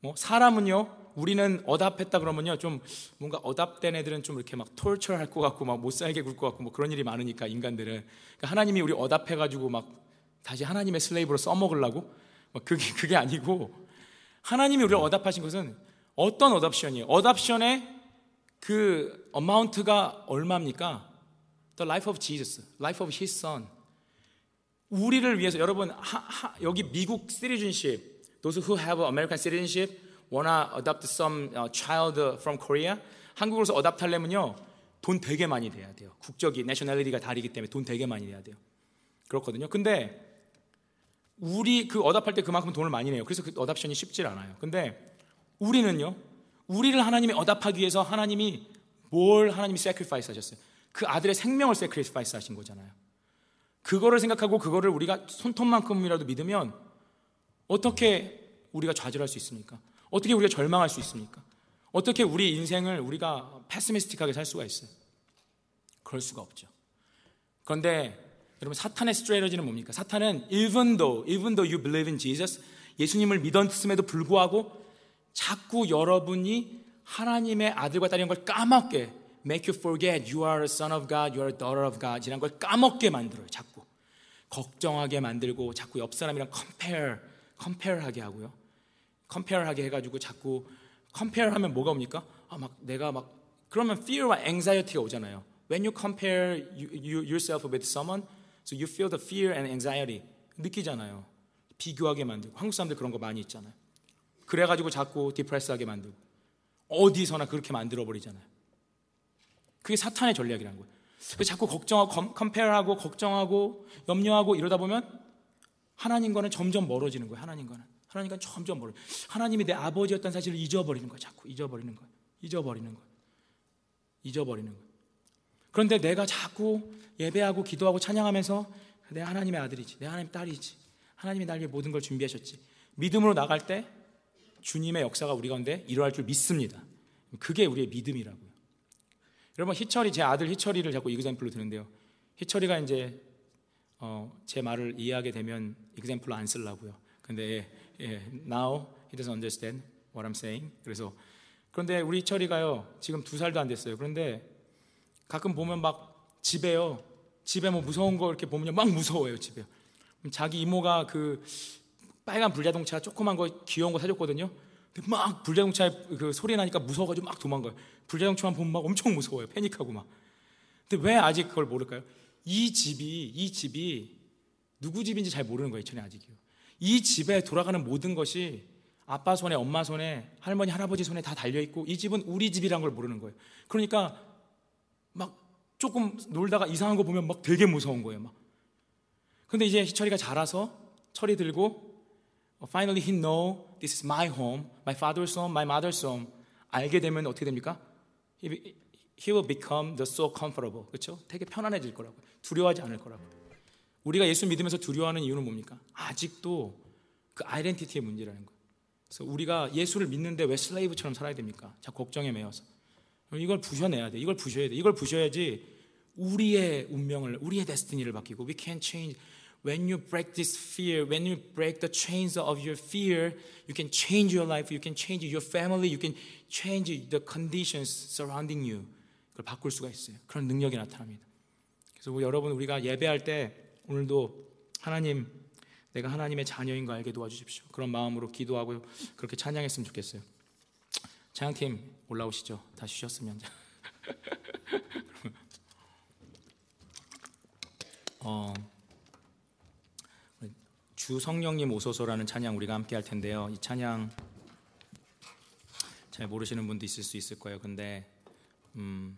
뭐 사람은요 우리는 adopt했다 그러면요 좀 뭔가 adopt된 애들은 좀 이렇게 막 torture 할 것 같고 막 못 살게 굴 것 같고 뭐 그런 일이 많으니까 인간들은 그러니까 하나님이 우리 어답해가지고 막 다시 하나님의 슬레이브로 써먹으려고 막 그게 그게 아니고 하나님이 우리를 어답하신 것은 어떤 어답션이에요? 어답션의 그 어마운트가 얼마입니까? The life of Jesus, life of His Son. 우리를 위해서 여러분 하, 하, 여기 미국 citizenship, those who have American citizenship wanna adopt some child from Korea 한국으로서 어답하려면요 돈 되게 많이 내야 돼요. 국적이 내셔널리티가 다르기 때문에 돈 되게 많이 내야 돼요. 그렇거든요. 근데 우리 그 어답할 때 그만큼 돈을 많이 내요. 그래서 그 어답션이 쉽질 않아요. 근데 우리는요, 우리를 하나님이 어답하기 위해서 하나님이 뭘 하나님이 sacrifice 하셨어요? 그 아들의 생명을 sacrifice 하신 거잖아요. 그거를 생각하고 그거를 우리가 손톱만큼이라도 믿으면 어떻게 우리가 좌절할 수 있습니까? 어떻게 우리가 절망할 수 있습니까? 어떻게 우리 인생을 우리가 패스미스틱하게 살 수가 있어요? 그럴 수가 없죠. 그런데 여러분 사탄의 스트레이지는 뭡니까? 사탄은 even though even though you believe in Jesus 예수님을 믿었음에도 불구하고 자꾸 여러분이 하나님의 아들과 딸인 걸 까먹게 make you forget you are a son of God, you are a daughter of God 이란 걸 까먹게 만들어요. 자꾸 걱정하게 만들고 자꾸 옆 사람이랑 compare, compare하게 하고요. Compare하게 해가지고 자꾸 compare 하면 뭐가 옵니까? 아, 막 내가 막 그러면 fear와 anxiety가 오잖아요. When you compare you, you, yourself with someone, so you feel the fear and anxiety 느끼잖아요. 비교하게 만들고 한국 사람들 그런 거 많이 있잖아요. 그래가지고 자꾸 디프레스하게 만들고 어디서나 그렇게 만들어 버리잖아요. 그게 사탄의 전략이라는 거예요. 자꾸 걱정하고 컴페어하고 걱정하고 염려하고 이러다 보면 하나님과는 점점 멀어지는 거예요. 하나님과는 하나님과 점점 멀어. 하나님이 내 아버지였다는 사실을 잊어버리는 거예요. 자꾸 잊어버리는 거예요. 잊어버리는 거예요. 잊어버리는 거예요. 그런데 내가 자꾸 예배하고 기도하고 찬양하면서 내 하나님의 아들이지, 내 하나님 딸이지, 하나님이 날 위해 모든 걸 준비하셨지. 믿음으로 나갈 때 주님의 역사가 우리 가운데 일어날 줄 믿습니다. 그게 우리의 믿음이라고요. 여러분 희철이 제 아들 희철이를 자꾸 이그젬플로 드는데요. 희철이가 이제 어, 제 말을 이해하게 되면 이그젬플로 안 쓰려고요. 근데 예, now he doesn't understand what I'm saying. 그래서 그런데 우리 희철이가요 지금 두 살도 안 됐어요. 그런데 가끔 보면 막 집에요 집에 뭐 무서운 거 이렇게 보면 막 무서워요 집에. 자기 이모가 그 빨간 불자동차 조그만 거 귀여운 거 사줬거든요. 근데 막 불자동차에 그 소리 나니까 무서워가지고 막 도망가요. 불자동차만 보면 막 엄청 무서워요. 패닉하고 막. 근데 왜 아직 그걸 모를까요? 이 집이 이 집이 누구 집인지 잘 모르는 거예요. 저는 아직이요. 이 집에 돌아가는 모든 것이 아빠 손에 엄마 손에 할머니 할아버지 손에 다 달려 있고 이 집은 우리 집이란 걸 모르는 거예요. 그러니까 막 조금 놀다가 이상한 거 보면 막 되게 무서운 거예요. 막. 근데 이제 희철이가 자라서 철이 들고 finally he know this is my home, my father's home, my mother's home. 알게 되면 어떻게 됩니까? He, he will become the so comfortable. 그렇죠? 되게 편안해질 거라고. 두려워하지 않을 거라고. 우리가 예수 믿으면서 두려워하는 이유는 뭡니까? 아직도 그 아이덴티티의 문제라는 거예요. 그래서 우리가 예수를 믿는데 왜 슬레이브처럼 살아야 됩니까? 자 걱정에 매여서. 이걸 부셔내야 돼. 이걸 부셔야 돼. 이걸 부셔야지 우리의 운명을, 우리의 데스티니를 바뀌고 we can change when you break this fear, when you break the chains of your fear, you can change your life, you can change your family, you can change the conditions surrounding you. 그걸 바꿀 수가 있어요. 그런 능력이 나타납니다. 그래서 여러분 우리가 예배할 때 오늘도 하나님 내가 하나님의 자녀인 거 알게 도와주십시오. 그런 마음으로 기도하고 그렇게 찬양했으면 좋겠어요. 찬양팀 올라오시죠. 다 쉬셨으면. *laughs* 어, 주 성령님 오소서라는 찬양 우리가 함께 할 텐데요. 이 찬양 잘 모르시는 분도 있을 수 있을 거예요. 근데 음,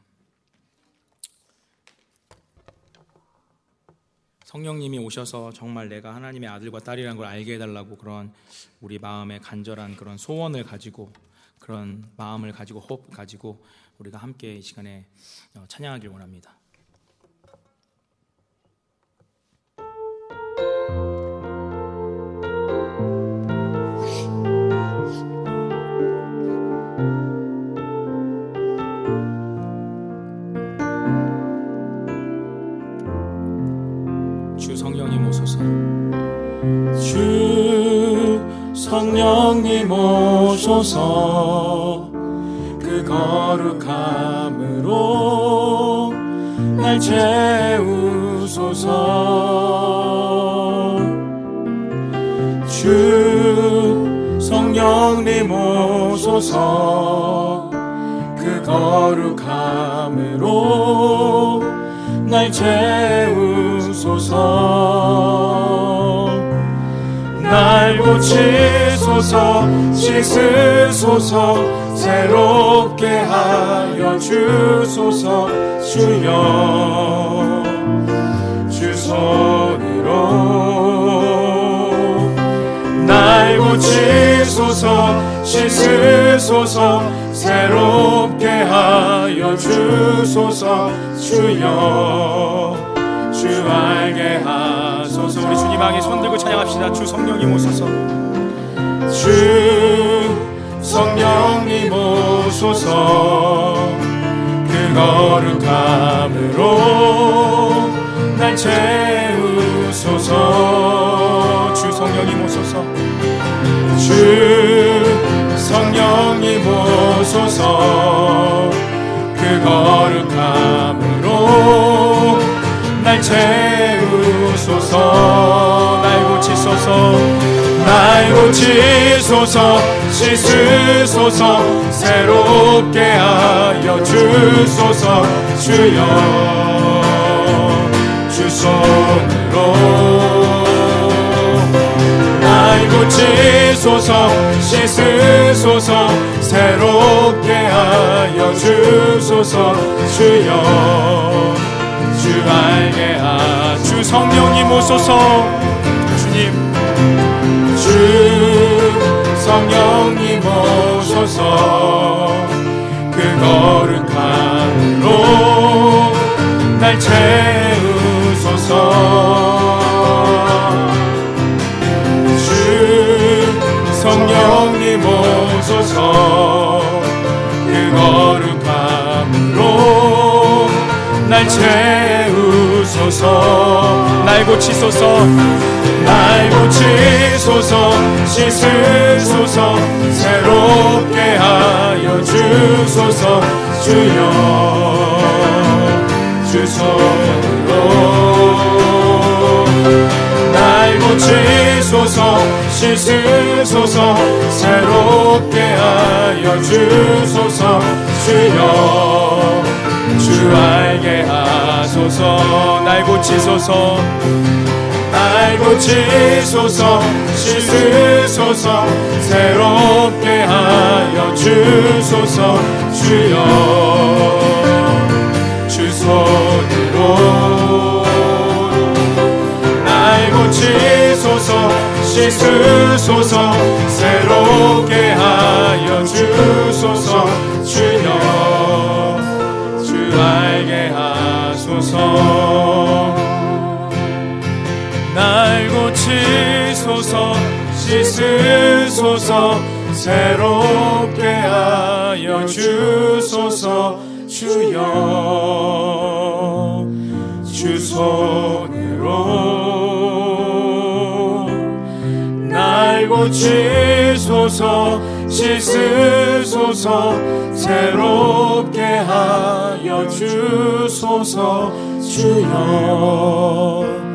성령님이 오셔서 정말 내가 하나님의 아들과 딸이라는 걸 알게 해달라고 그런 우리 마음의 간절한 그런 소원을 가지고 그런 마음을 가지고 호흡 가지고 우리가 함께 이 시간에 어, 찬양하길 원합니다. 성령님 오소서. 그 거룩함으로 날 채우소서. 주 성령님 오소서. 그 거룩함으로 날 채우소서. 날 고치 소서 씻으소서 새롭게 하여 주소서 주여. 주 손으로 날 고치소서 씻으소서 새롭게 하여 주소서 주여. 주 알게 하소서. 우리 주님 향해 손 들고 찬양합시다. 주 성령님 오소서 주 성령님 오소서. 그 거룩함으로 날 채우소서. 주 성령님 오소서. 주 성령님 오소서. 그 거룩함으로 날 채우소서. 날 고치소서 날 고치소서 씻으소서 새롭게 하여 주소서 주여 주 손으로. 날 고치소서 씻으소서 새롭게 하여 주소서 주여 주 알게 하주 성령님 오소서 주 성령님 오소서. 그 거룩함으로 날 채우소서. 주 성령님 오소서. 그 거룩함으로 날 채우소서 날 고치소서. 날 고치소서. 씻으소서. 새롭게 하여 주소서. 주여 주 손으로 날 고치소서. 씻으소서. 새롭게 하여 주소서. 주여 주 알게 하소서. 날 고치소서. 날 고치소서. 씻으소서. 새롭게 하여 주소서. 주여 주 손으로. 날 고치소서. 씻으소서. 새롭게 하여 주 씻으소서 새롭게 하여 주소서 주여. 주 손으로 날 고치소서 씻으소서 새롭게 하여 주소서 주여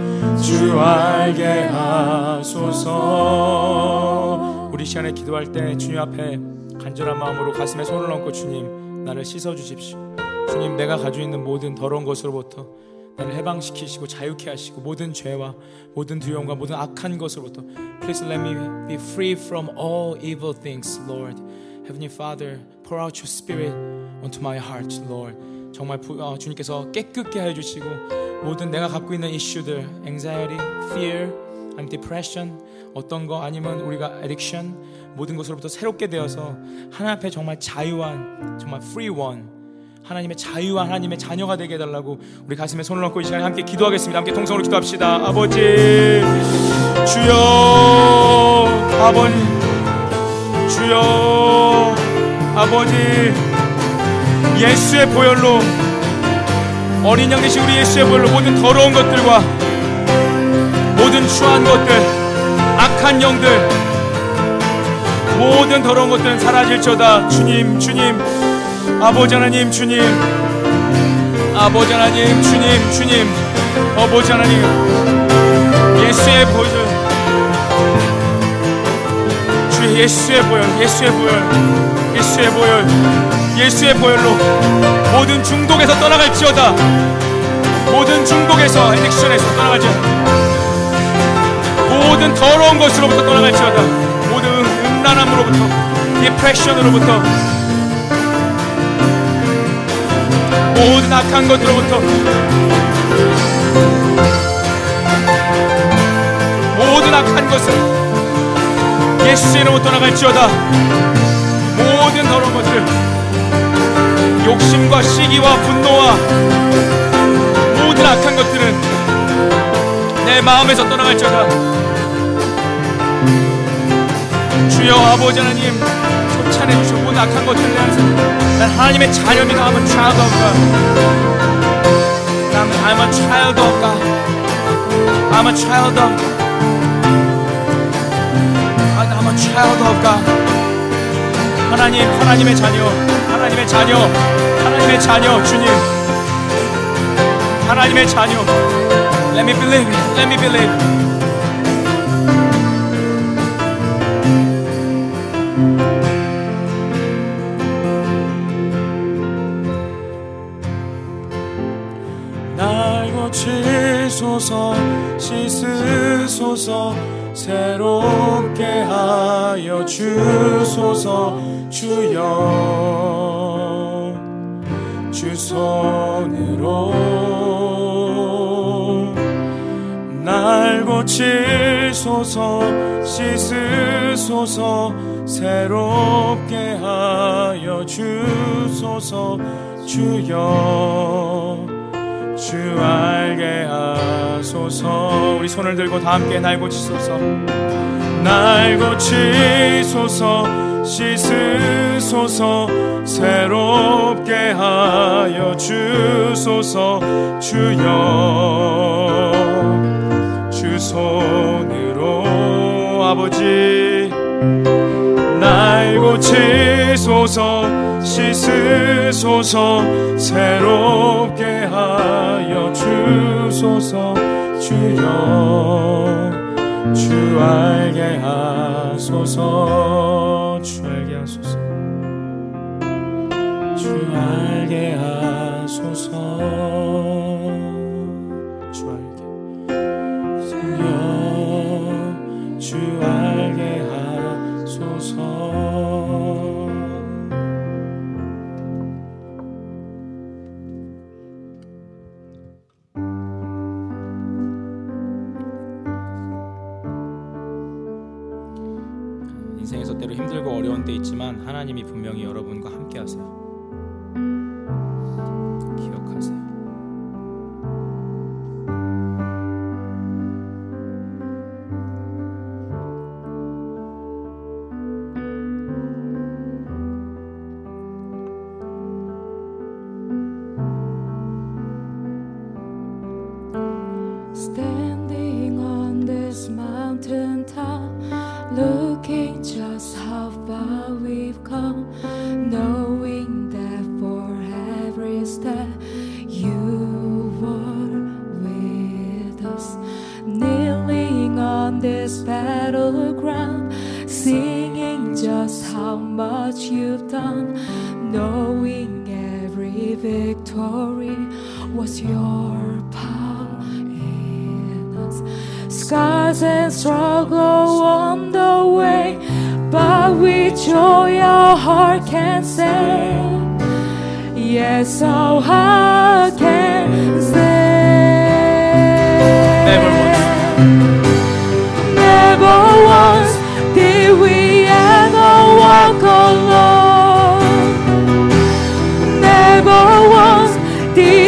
주 알게 하소서 우리 시간에 기도할 때 주님 앞에 간절한 마음으로 가슴에 손을 얹고 주님 나를 씻어 주십시오. 주님 내가 가지고 있는 모든 더러운 것으로부터 나를 해방시키시고 자유케 하시고 모든 죄와 모든 두려움과 모든 악한 것으로부터 Please let me be free from all evil things, Lord. Heavenly Father, pour out your spirit onto my heart, Lord. 정말 부, 어, 주님께서 깨끗게 해주시고 모든 내가 갖고 있는 이슈들, anxiety, fear, 아니면 depression, 어떤 거 아니면 우리가 addiction 모든 것으로부터 새롭게 되어서 하나님 앞에 정말 자유한 정말 free one 하나님의 자유와 하나님의 자녀가 되게 해달라고 우리 가슴에 손을 얹고 이 시간에 함께 기도하겠습니다. 함께 통성으로 기도합시다. 아버지 주여 아버지 주여 아버지 예수의 보혈로 어린 양 되신 우리 예수의 보혈로 모든 더러운 것들과 모든 추한 것들 악한 영들 모든 더러운 것들은 사라질저다. 주님 주님 아버지 하나님 주님 아버지 하나님 주님 주님 아버지 하나님 예수의 보혈 주 예수의 보혈 예수의 보혈 예수의 보혈 예수의 보혈로 모든 중독에서 떠나갈지어다. 모든 중독에서 에딕션에서 떠나갈지어다. 모든 더러운 것으로부터 떠나갈지어다. 모든 음란함으로부터 디프레션으로부터 모든 악한 것으로부터 모든 악한 것을 예수의 이름으로 떠나갈지어다 것들 욕심과 시기와 분노와 모든 악한 것들은 내 마음에서 떠나갈지어다 주여 아버지 하나님 쫓아내 주시고 모든 악한 것들을 향해서 난 하나님의 자녀입니다 I'm a child of God 난 I'm a child of God I'm a child of God I'm a child of God 하나님 하나님의 자녀 하나님의 자녀 하나님의 자녀 주님. 하나님의 자녀. Let me believe Let me believe. 날 고치소서 씻으소서 새롭게 하여 주소서 주소서. 주여 주 알게 하소서. 우리 손을 들고 다 함께 날 고치소서. 날 고치소서. 씻으소서. 새롭게 하여 주소서. 주여 주 손으로 아버지. 날 고치 소서 씻으소서 새롭게 하여 주소서 주여 주 알게 하소서 주 알게 하소서 주 알게 하소서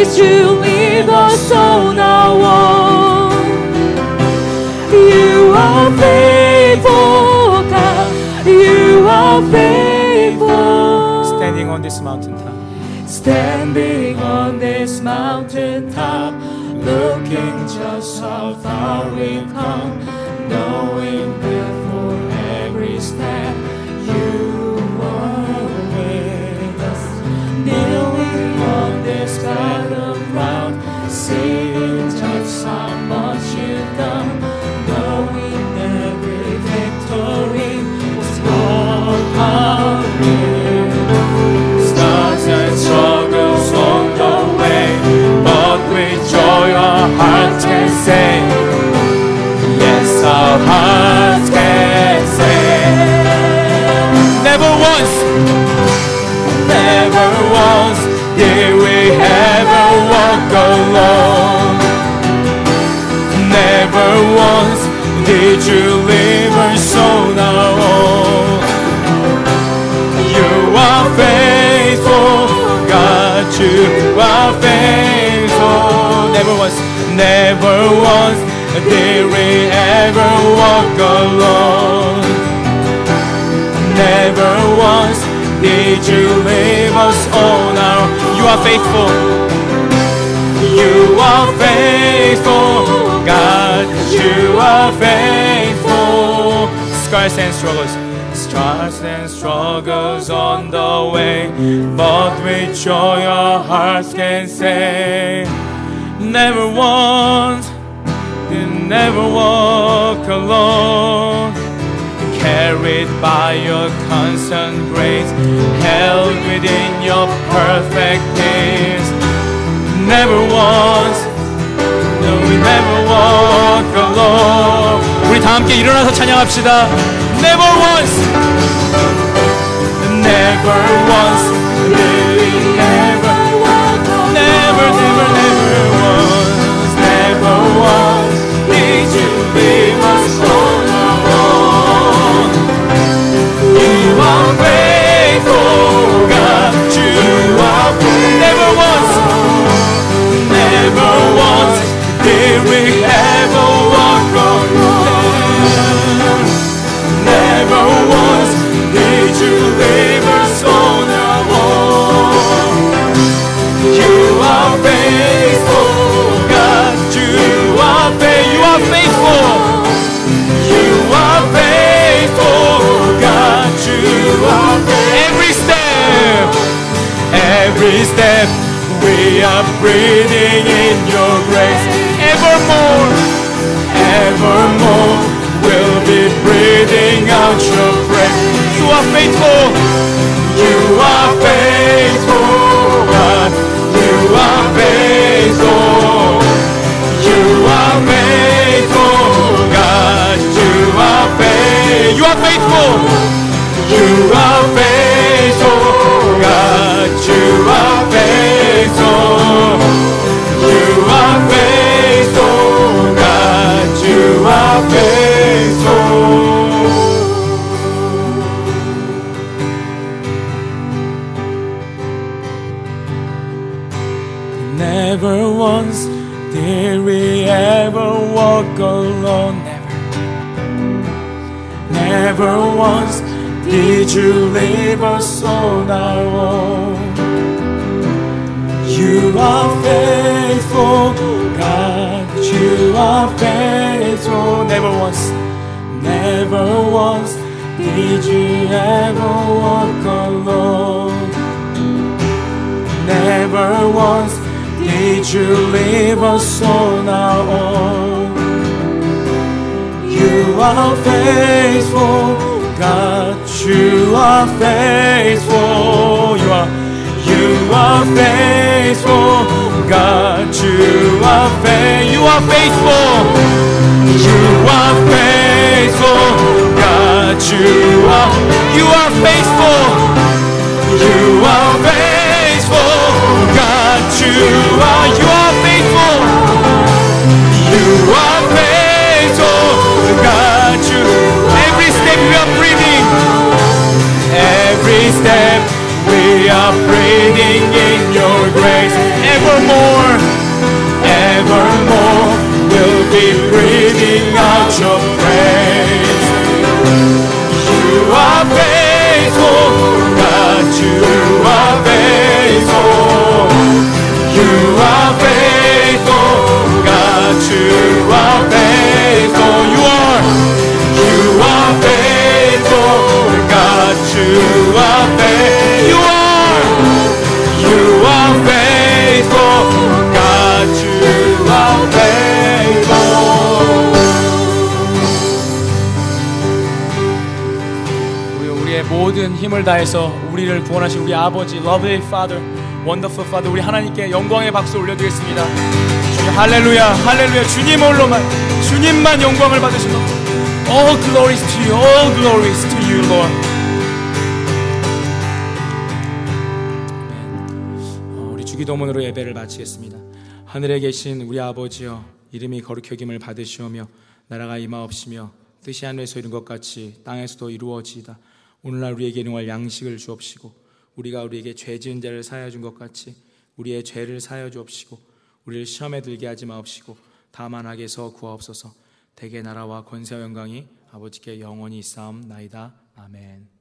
did you leave us on our own. You are faithful, God. You are faithful. Standing on this mountaintop. Standing on this mountaintop, looking just how far we've come, you leave us on our own. You are faithful, God, you are faithful. Never once, never once did we ever walk alone. Never once did you leave us on our You are faithful. You are faithful, God, you are faithful. Scars and struggles, scars and struggles on the way, but with joy our hearts can say, Never once, you never walk alone. Carried by your constant grace, held within your perfect peace. Never once, no, we never walk alone. 우리 다 함께 일어나서 찬양합시다. Never once, never once, every step, we are breathing in your grace. Evermore, evermore, we'll be breathing out your praise. You are faithful. You are faithful, God. You are faithful. You are faithful, God. You are faithful. You are faithful. You are faithful, God. You Never. Once did you leave us on our own. You are faithful, God. You are faithful. Never once. Never once did you ever walk alone. Never once did you leave us on our own. You are faithful, God. You are faithful. You are, you are faithful, God. You are faithful. You are faithful. You are faithful, God. You are, you are faithful. You are faithful, God. You are, you are faithful. You are faithful, God. Step we are breathing, every step we are breathing in your grace, evermore, evermore, we'll be breathing out your praise. You are faithful, God. You are faithful. You are faithful, God. You are faithful. You are. 모든 힘을 다해서 우리를 구원하신 우리 아버지 lovely father wonderful father 우리 하나님께 영광의 박수 올려드리겠습니다. 주님 할렐루야 할렐루야. 주님 홀로만 주님만 영광을 받으시고 all glories to you all glories to you Lord 기도문으로 예배를 마치겠습니다. 하늘에 계신 우리 아버지여 이름이 거룩히 여김을 받으시오며 나라가 임하옵시며 뜻이 하늘에서 이룬 것 같이 땅에서도 이루어지이다. 오늘날 우리에게 일용할 양식을 주옵시고 우리가 우리에게 죄 지은 자를 사하여 준 것 같이 우리의 죄를 사하여 주옵시고 우리를 시험에 들게 하지 마옵시고 다만 악에서 구하옵소서. 대개 나라와 권세와 영광이 아버지께 영원히 있사옵나이다. 아멘